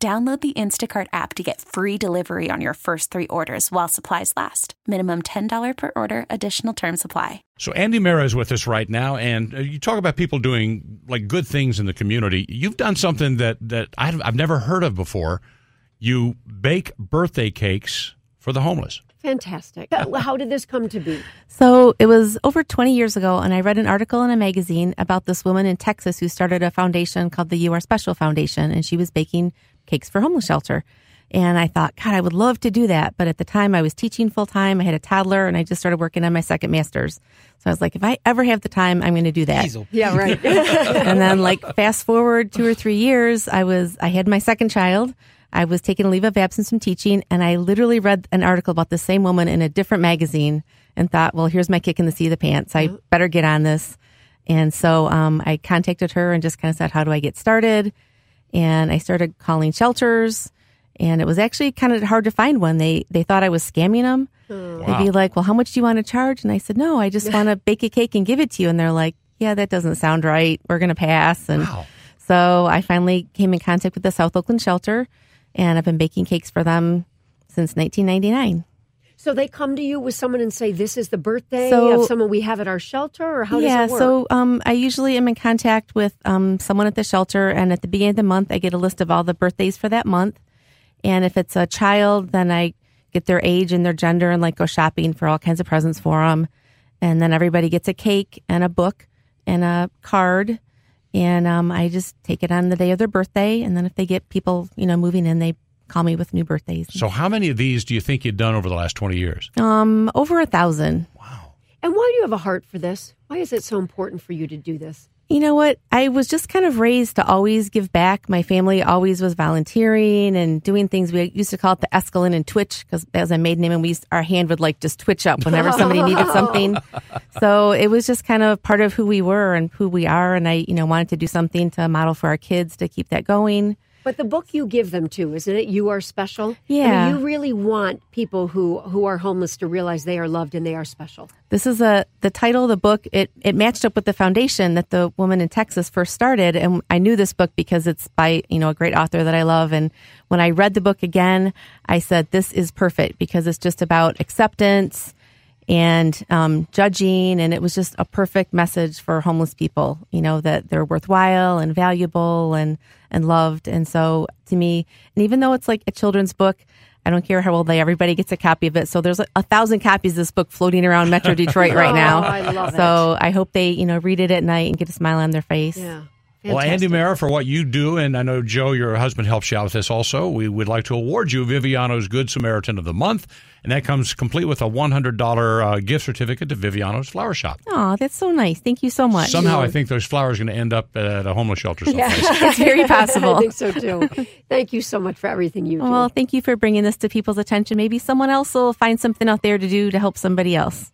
Download the Instacart app to get free delivery on your first three orders while supplies last. Minimum $10 per order, additional term supply. So, Andy Mara is with us right now, and uh, you talk about people doing like good things in the community. You've done something that, that I've, I've never heard of before. You bake birthday cakes for the homeless. Fantastic. How did this come to be? So it was over 20 years ago, and I read an article in a magazine about this woman in Texas who started a foundation called the You Are Special Foundation, and she was baking cakes for homeless shelter. And I thought, God, I would love to do that. But at the time, I was teaching full time. I had a toddler, and I just started working on my second master's. So I was like, if I ever have the time, I'm going to do that. Diesel. Yeah, right. and then, like, fast forward two or three years, I was I had my second child. I was taking a leave of absence from teaching, and I literally read an article about the same woman in a different magazine, and thought, well, here's my kick in the seat of the pants. I better get on this. And so um, I contacted her and just kind of said, how do I get started? And I started calling shelters. And it was actually kind of hard to find one. They they thought I was scamming them. Hmm. They'd be like, "Well, how much do you want to charge?" And I said, "No, I just want to bake a cake and give it to you." And they're like, "Yeah, that doesn't sound right. We're going to pass." And Wow. so I finally came in contact with the South Oakland shelter, and I've been baking cakes for them since 1999. So they come to you with someone and say, "This is the birthday So- of someone we have at our shelter," or how yeah, does it work? so um, I usually am in contact with um, someone at the shelter, and at the beginning of the month, I get a list of all the birthdays for that month. And if it's a child, then I get their age and their gender, and like go shopping for all kinds of presents for them. And then everybody gets a cake and a book and a card, and um, I just take it on the day of their birthday. And then if they get people, you know, moving in, they call me with new birthdays. So, how many of these do you think you've done over the last 20 years? Um, over a thousand. Wow. and why do you have a heart for this? Why is it so important for you to do this? You know what? I was just kind of raised to always give back. My family always was volunteering and doing things. We used to call it the escalin and twitch because that was a maiden name, and we used, our hand would like just twitch up whenever somebody needed something. So it was just kind of part of who we were and who we are. And I, you know, wanted to do something to model for our kids to keep that going. But the book you give them to, isn't it? You are special. I Yeah. mean, you really want people who who are homeless to realize they are loved and they are special. This is a the title of the book. It it matched up with the foundation that the woman in Texas first started, and I knew this book because it's by you know a great author that I love. And when I read the book again, I said this is perfect because it's just about acceptance and um, judging, and it was just a perfect message for homeless people. You know that they're worthwhile and valuable and and loved. And so to me, and even though it's like a children's book. I don't care how old they. Everybody gets a copy of it. So there's a, thousand copies of this book floating around Metro Detroit right now. Oh, I love so I hope they, you know, read it at night and get a smile on their face. Yeah. Well, Andy Fantastic. Mara, for what you do, and I know Joe, your husband, helps you out with this also. We would like to award you Viviano's Good Samaritan of the Month, and that comes complete with a $100 uh, gift certificate to Viviano's Flower Shop. Oh, that's so nice. Thank you so much. Somehow, I think those flowers are going to end up at a homeless shelter someplace. it's very possible. I think so too. Thank you so much for everything you do. Well, thank you for bringing this to people's attention. Maybe someone else will find something out there to do to help somebody else.